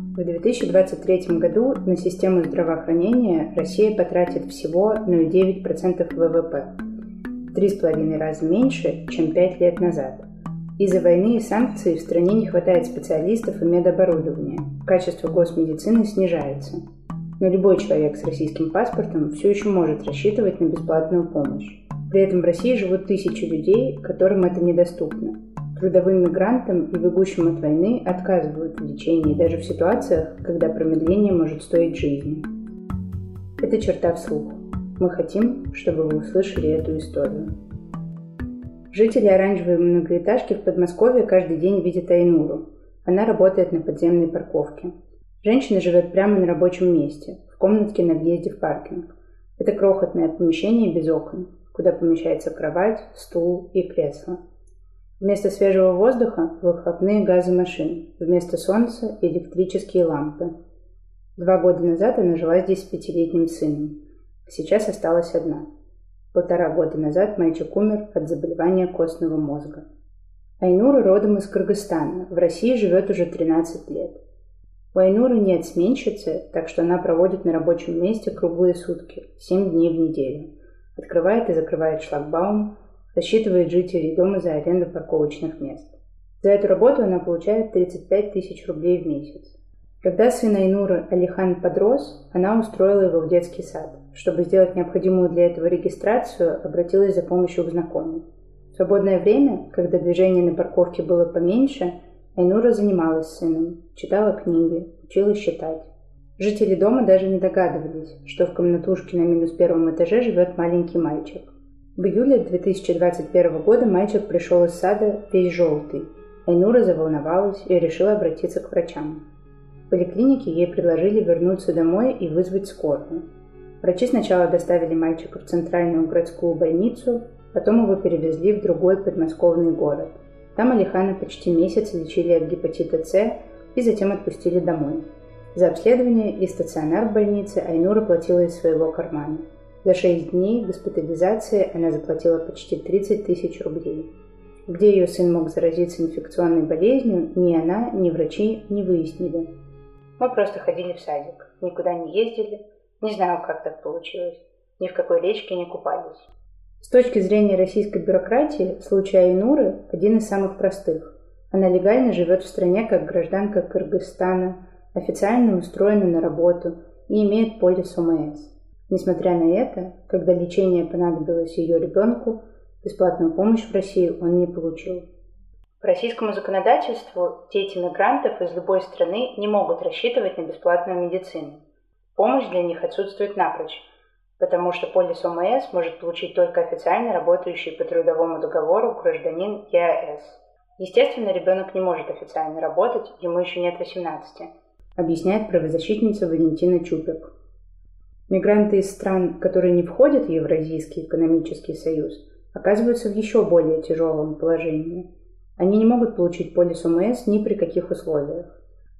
В 2023 году на систему здравоохранения Россия потратит всего 0,9% ВВП, в три с половиной раза меньше, чем пять лет назад. Из-за войны и санкций в стране не хватает специалистов и медоборудования, качество госмедицины снижается. Но любой человек с российским паспортом все еще может рассчитывать на бесплатную помощь. При этом в России живут тысячи людей, которым это недоступно. Трудовым мигрантам и бегущим от войны отказывают в лечении даже в ситуациях, когда промедление может стоить жизни. Это черта вслух. Мы хотим, чтобы вы услышали эту историю. Жители оранжевой многоэтажки в Подмосковье каждый день видят Айнуру. Она работает на подземной парковке. Женщина живет прямо на рабочем месте, в комнатке на въезде в паркинг. Это крохотное помещение без окон, куда помещается кровать, стул и кресло. Вместо свежего воздуха – выхлопные газы машин, вместо солнца – электрические лампы. Два года назад она жила здесь с пятилетним сыном. Сейчас осталась одна. Полтора года назад мальчик умер от заболевания костного мозга. Айнура родом из Кыргызстана, в России живет уже 13 лет. У Айнуры нет сменщицы, так что она проводит на рабочем месте круглые сутки, 7 дней в неделю. Открывает и закрывает шлагбаум, рассчитывает жителей дома за аренду парковочных мест. За эту работу она получает 35 тысяч рублей в месяц. Когда сын Айнуры Алихан подрос, она устроила его в детский сад. Чтобы сделать необходимую для этого регистрацию, обратилась за помощью к знакомым. В свободное время, когда движение на парковке было поменьше, Айнура занималась сыном, читала книги, училась считать. Жители дома даже не догадывались, что в комнатушке на минус первом этаже живет маленький мальчик. В июле 2021 года мальчик пришел из сада весь желтый. Айнура заволновалась и решила обратиться к врачам. В поликлинике ей предложили вернуться домой и вызвать скорую. Врачи сначала доставили мальчика в центральную городскую больницу, потом его перевезли в другой подмосковный город. Там Алихана почти месяц лечили от гепатита С и затем отпустили домой. За обследование и стационар в больнице Айнура платила из своего кармана – за шесть дней госпитализации она заплатила почти 30 тысяч рублей. Где ее сын мог заразиться инфекционной болезнью, ни она, ни врачи не выяснили. Мы просто ходили в садик, никуда не ездили, не знаю, как так получилось, ни в какой речке не купались. С точки зрения российской бюрократии, случай Айнуры один из самых простых. Она легально живет в стране как гражданка Кыргызстана, официально устроена на работу и имеет полис ОМС. Несмотря на это, когда лечение понадобилось ее ребенку, бесплатную помощь в России он не получил. По российскому законодательству дети мигрантов из любой страны не могут рассчитывать на бесплатную медицину. Помощь для них отсутствует напрочь, потому что полис ОМС может получить только официально работающий по трудовому договору гражданин ЕАЭС. Естественно, ребенок не может официально работать, ему еще нет 18, объясняет правозащитница Валентина Чупик. Мигранты из стран, которые не входят в Евразийский экономический союз, оказываются в еще более тяжелом положении. Они не могут получить полис ОМС ни при каких условиях.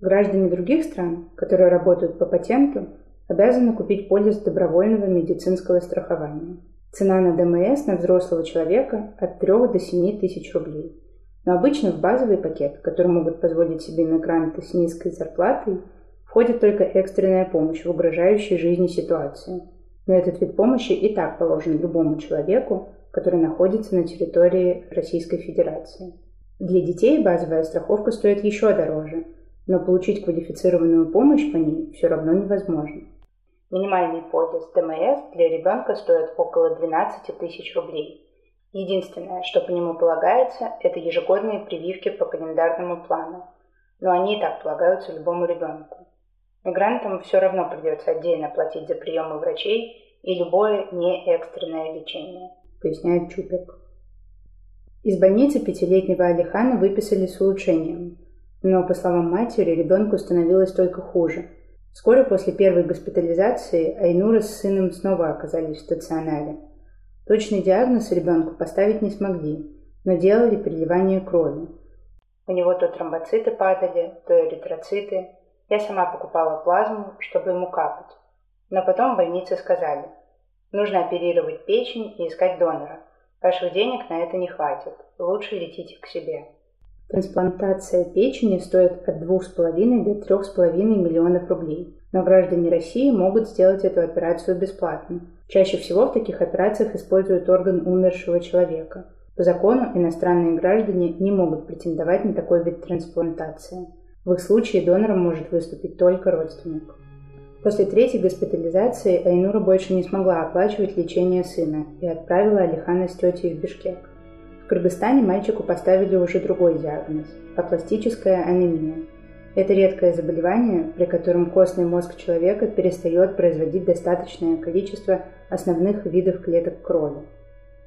Граждане других стран, которые работают по патенту, обязаны купить полис добровольного медицинского страхования. Цена на ДМС на взрослого человека от 3 до 7 тысяч рублей. Но обычно в базовый пакет, который могут позволить себе мигранты с низкой зарплатой – входит только экстренная помощь в угрожающей жизни ситуации. Но этот вид помощи и так положен любому человеку, который находится на территории Российской Федерации. Для детей базовая страховка стоит еще дороже, но получить квалифицированную помощь по ней все равно невозможно. Минимальный полис ДМС для ребенка стоит около 12 тысяч рублей. Единственное, что по нему полагается, это ежегодные прививки по календарному плану, но они и так полагаются любому ребенку. Мигрантам все равно придется отдельно платить за приемы врачей и любое неэкстренное лечение, поясняет Чупик. Из больницы пятилетнего Алихана выписали с улучшением, но, по словам матери, ребенку становилось только хуже. Вскоре после первой госпитализации Айнура с сыном снова оказались в стационаре. Точный диагноз ребенку поставить не смогли, но делали переливание крови. У него то тромбоциты падали, то эритроциты, я сама покупала плазму, чтобы ему капать. Но потом в больнице сказали, нужно оперировать печень и искать донора. Ваших денег на это не хватит, лучше летите к себе. Трансплантация печени стоит от 2,5 до 3,5 миллионов рублей, но граждане России могут сделать эту операцию бесплатно. Чаще всего в таких операциях используют орган умершего человека. По закону иностранные граждане не могут претендовать на такой вид трансплантации. В их случае донором может выступить только родственник. После третьей госпитализации Айнура больше не смогла оплачивать лечение сына и отправила Алихана с тетей в Бишкек. В Кыргызстане мальчику поставили уже другой диагноз – апластическая анемия. Это редкое заболевание, при котором костный мозг человека перестает производить достаточное количество основных видов клеток крови.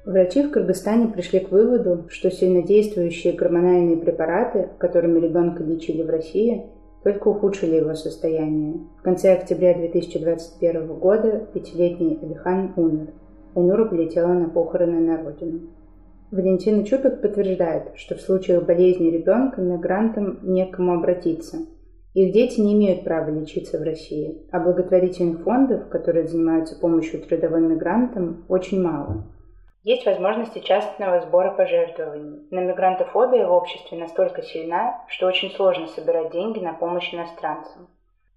Врачи в Кыргызстане пришли к выводу, что сильнодействующие гормональные препараты, которыми ребенка лечили в России, только ухудшили его состояние. В конце октября 2021 года пятилетний Алихан умер. Айнура полетела на похороны на родину. Валентина Чупик подтверждает, что в случаях болезни ребенка мигрантам не к кому обратиться. Их дети не имеют права лечиться в России, а благотворительных фондов, которые занимаются помощью трудовым мигрантам, очень мало. Есть возможности частного сбора пожертвований, но мигрантофобия в обществе настолько сильна, что очень сложно собирать деньги на помощь иностранцам.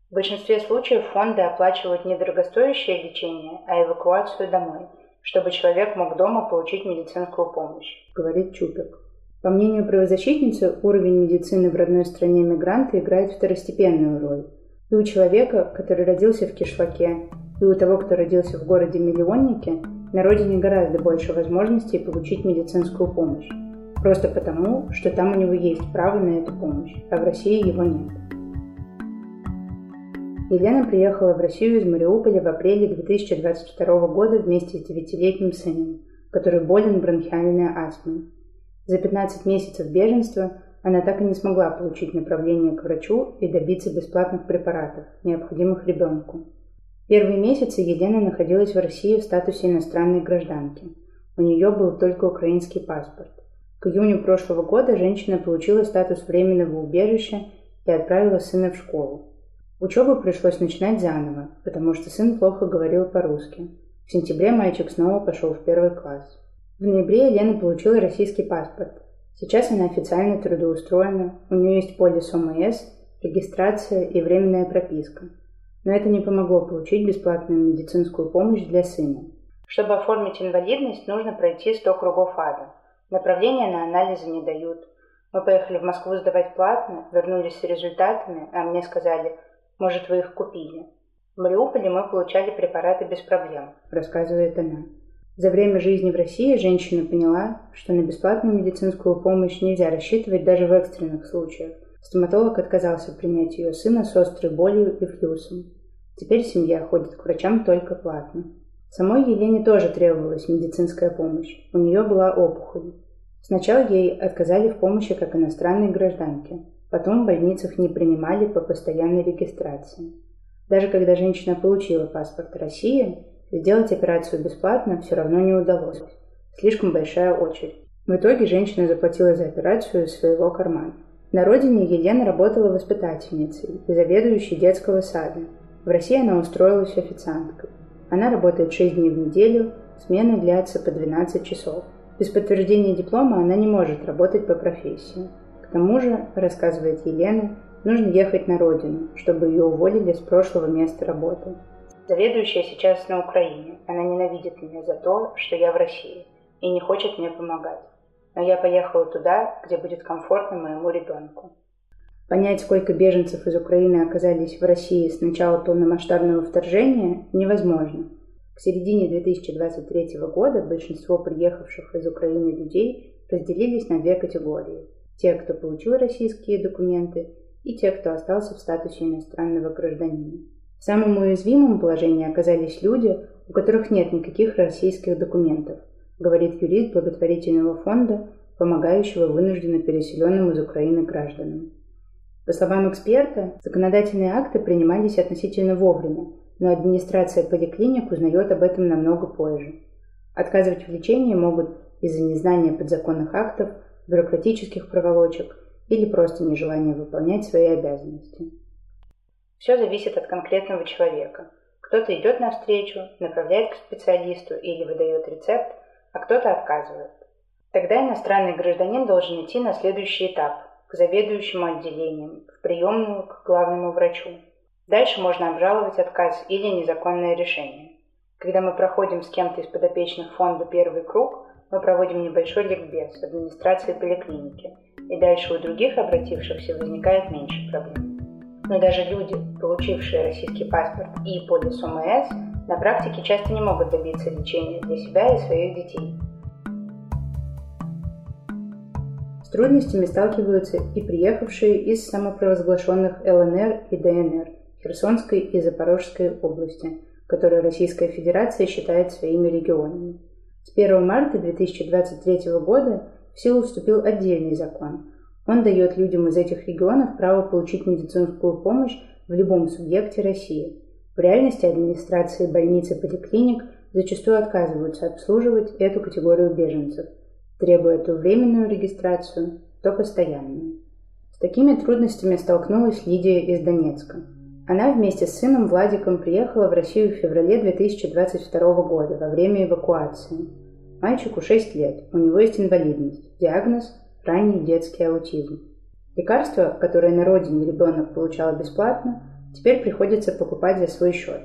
В большинстве случаев фонды оплачивают не дорогостоящее лечение, а эвакуацию домой – чтобы человек мог дома получить медицинскую помощь, говорит Чупик. По мнению правозащитницы, уровень медицины в родной стране мигранта играет второстепенную роль. И у человека, который родился в кишлаке, и у того, кто родился в городе-миллионнике, на родине гораздо больше возможностей получить медицинскую помощь. Просто потому, что там у него есть право на эту помощь, а в России его нет. Елена приехала в Россию из Мариуполя в апреле 2022 года вместе с девятилетним сыном, который болен бронхиальной астмой. За 15 месяцев беженства она так и не смогла получить направление к врачу и добиться бесплатных препаратов, необходимых ребенку. Первые месяцы Елена находилась в России в статусе иностранной гражданки. У нее был только украинский паспорт. К июню прошлого года женщина получила статус временного убежища и отправила сына в школу. Учебу пришлось начинать заново, потому что сын плохо говорил по-русски. В сентябре мальчик снова пошел в первый класс. В ноябре Елена получила российский паспорт. Сейчас она официально трудоустроена, у нее есть полис ОМС, регистрация и временная прописка. Но это не помогло получить бесплатную медицинскую помощь для сына. Чтобы оформить инвалидность, нужно пройти 100 кругов ада. Направления на анализы не дают. Мы поехали в Москву сдавать платно, вернулись с результатами, а мне сказали, может, вы их купили? В Мариуполе мы получали препараты без проблем, рассказывает она. За время жизни в России женщина поняла, что на бесплатную медицинскую помощь нельзя рассчитывать даже в экстренных случаях. Стоматолог отказался принять ее сына с острой болью и флюсом. Теперь семья ходит к врачам только платно. Самой Елене тоже требовалась медицинская помощь. У нее была опухоль. Сначала ей отказали в помощи как иностранной гражданке. Потом в больницах не принимали по постоянной регистрации. Даже когда женщина получила паспорт России, сделать операцию бесплатно все равно не удалось. Слишком большая очередь. В итоге женщина заплатила за операцию из своего кармана. На родине Елена работала воспитательницей и заведующей детского сада. В России она устроилась официанткой. Она работает 6 дней в неделю, смены длятся по 12 часов. Без подтверждения диплома она не может работать по профессии. К тому же, рассказывает Елена, нужно ехать на родину, чтобы ее уволили с прошлого места работы. Заведующая сейчас на Украине. Она ненавидит меня за то, что я в России, и не хочет мне помогать. Но я поехала туда, где будет комфортно моему ребенку. Понять, сколько беженцев из Украины оказались в России с начала полномасштабного вторжения, невозможно. К середине 2023 года большинство приехавших из Украины людей разделились на две категории те, кто получил российские документы, и те, кто остался в статусе иностранного гражданина. В самом уязвимом положении оказались люди, у которых нет никаких российских документов, говорит юрист благотворительного фонда, помогающего вынужденно переселенным из Украины гражданам. По словам эксперта, законодательные акты принимались относительно вовремя, но администрация поликлиник узнает об этом намного позже. Отказывать в лечении могут из-за незнания подзаконных актов, бюрократических проволочек или просто нежелания выполнять свои обязанности. Все зависит от конкретного человека. Кто-то идет навстречу, направляет к специалисту или выдает рецепт, а кто-то отказывает. Тогда иностранный гражданин должен идти на следующий этап к заведующему отделением, в приемную к главному врачу. Дальше можно обжаловать отказ или незаконное решение. Когда мы проходим с кем-то из подопечных фонда первый круг, мы проводим небольшой ликбез администрации поликлиники, и дальше у других обратившихся возникает меньше проблем. Но даже люди, получившие российский паспорт и полис ОМС, на практике часто не могут добиться лечения для себя и своих детей. С трудностями сталкиваются и приехавшие из самопровозглашенных ЛНР и ДНР Херсонской и Запорожской области, которые Российская Федерация считает своими регионами. С 1 марта 2023 года в силу вступил отдельный закон. Он дает людям из этих регионов право получить медицинскую помощь в любом субъекте России. В реальности администрации больниц и поликлиник зачастую отказываются обслуживать эту категорию беженцев, требуя то временную регистрацию, то постоянную. С такими трудностями столкнулась Лидия из Донецка. Она вместе с сыном Владиком приехала в Россию в феврале 2022 года во время эвакуации. Мальчику 6 лет, у него есть инвалидность, диагноз – ранний детский аутизм. Лекарства, которые на родине ребенок получал бесплатно, теперь приходится покупать за свой счет.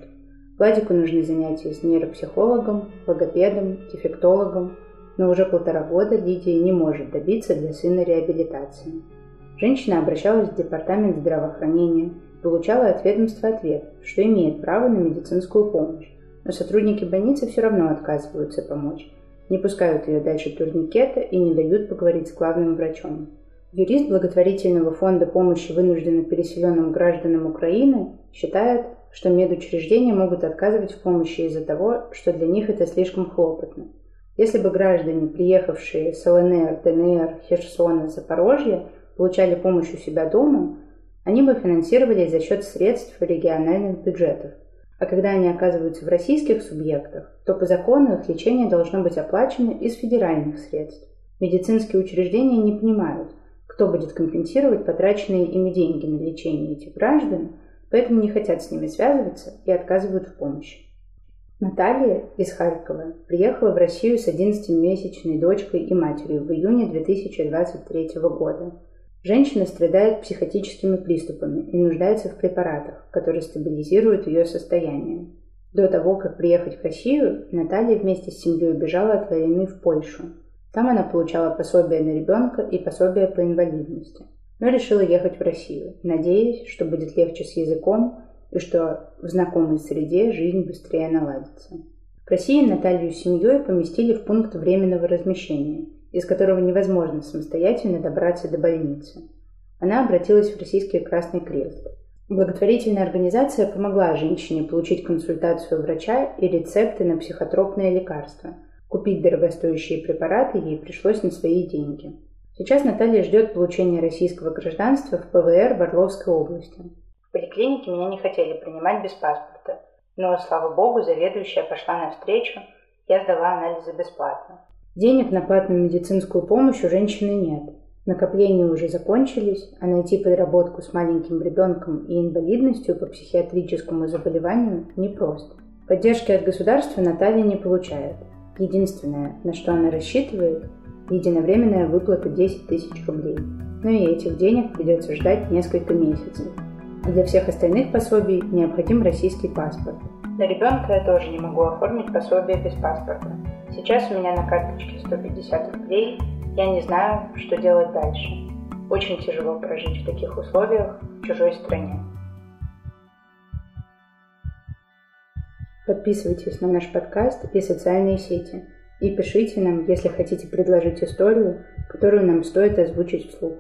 Владику нужны занятия с нейропсихологом, логопедом, дефектологом, но уже полтора года Лидия не может добиться для сына реабилитации. Женщина обращалась в департамент здравоохранения, получала от ведомства ответ, что имеет право на медицинскую помощь, но сотрудники больницы все равно отказываются помочь, не пускают ее дальше турникета и не дают поговорить с главным врачом. Юрист благотворительного фонда помощи вынужденно переселенным гражданам Украины считает, что медучреждения могут отказывать в помощи из-за того, что для них это слишком хлопотно. Если бы граждане, приехавшие с ЛНР, ДНР, Херсона, Запорожья, получали помощь у себя дома, они бы финансировались за счет средств региональных бюджетов. А когда они оказываются в российских субъектах, то по закону их лечение должно быть оплачено из федеральных средств. Медицинские учреждения не понимают, кто будет компенсировать потраченные ими деньги на лечение этих граждан, поэтому не хотят с ними связываться и отказывают в помощи. Наталья из Харькова приехала в Россию с 11-месячной дочкой и матерью в июне 2023 года. Женщина страдает психотическими приступами и нуждается в препаратах, которые стабилизируют ее состояние. До того, как приехать в Россию, Наталья вместе с семьей бежала от войны в Польшу. Там она получала пособие на ребенка и пособие по инвалидности, но решила ехать в Россию, надеясь, что будет легче с языком и что в знакомой среде жизнь быстрее наладится. В России Наталью с семьей поместили в пункт временного размещения – из которого невозможно самостоятельно добраться до больницы. Она обратилась в Российский Красный Крест. Благотворительная организация помогла женщине получить консультацию врача и рецепты на психотропные лекарства. Купить дорогостоящие препараты ей пришлось на свои деньги. Сейчас Наталья ждет получения российского гражданства в ПВР в Орловской области. В поликлинике меня не хотели принимать без паспорта, но, слава богу, заведующая пошла навстречу, я сдала анализы бесплатно. Денег на платную медицинскую помощь у женщины нет. Накопления уже закончились, а найти подработку с маленьким ребенком и инвалидностью по психиатрическому заболеванию непросто. Поддержки от государства Наталья не получает. Единственное, на что она рассчитывает, единовременная выплата 10 тысяч рублей. Но и этих денег придется ждать несколько месяцев. А для всех остальных пособий необходим российский паспорт. На ребенка я тоже не могу оформить пособие без паспорта. Сейчас у меня на карточке 150 рублей. Я не знаю, что делать дальше. Очень тяжело прожить в таких условиях в чужой стране. Подписывайтесь на наш подкаст и социальные сети. И пишите нам, если хотите предложить историю, которую нам стоит озвучить вслух.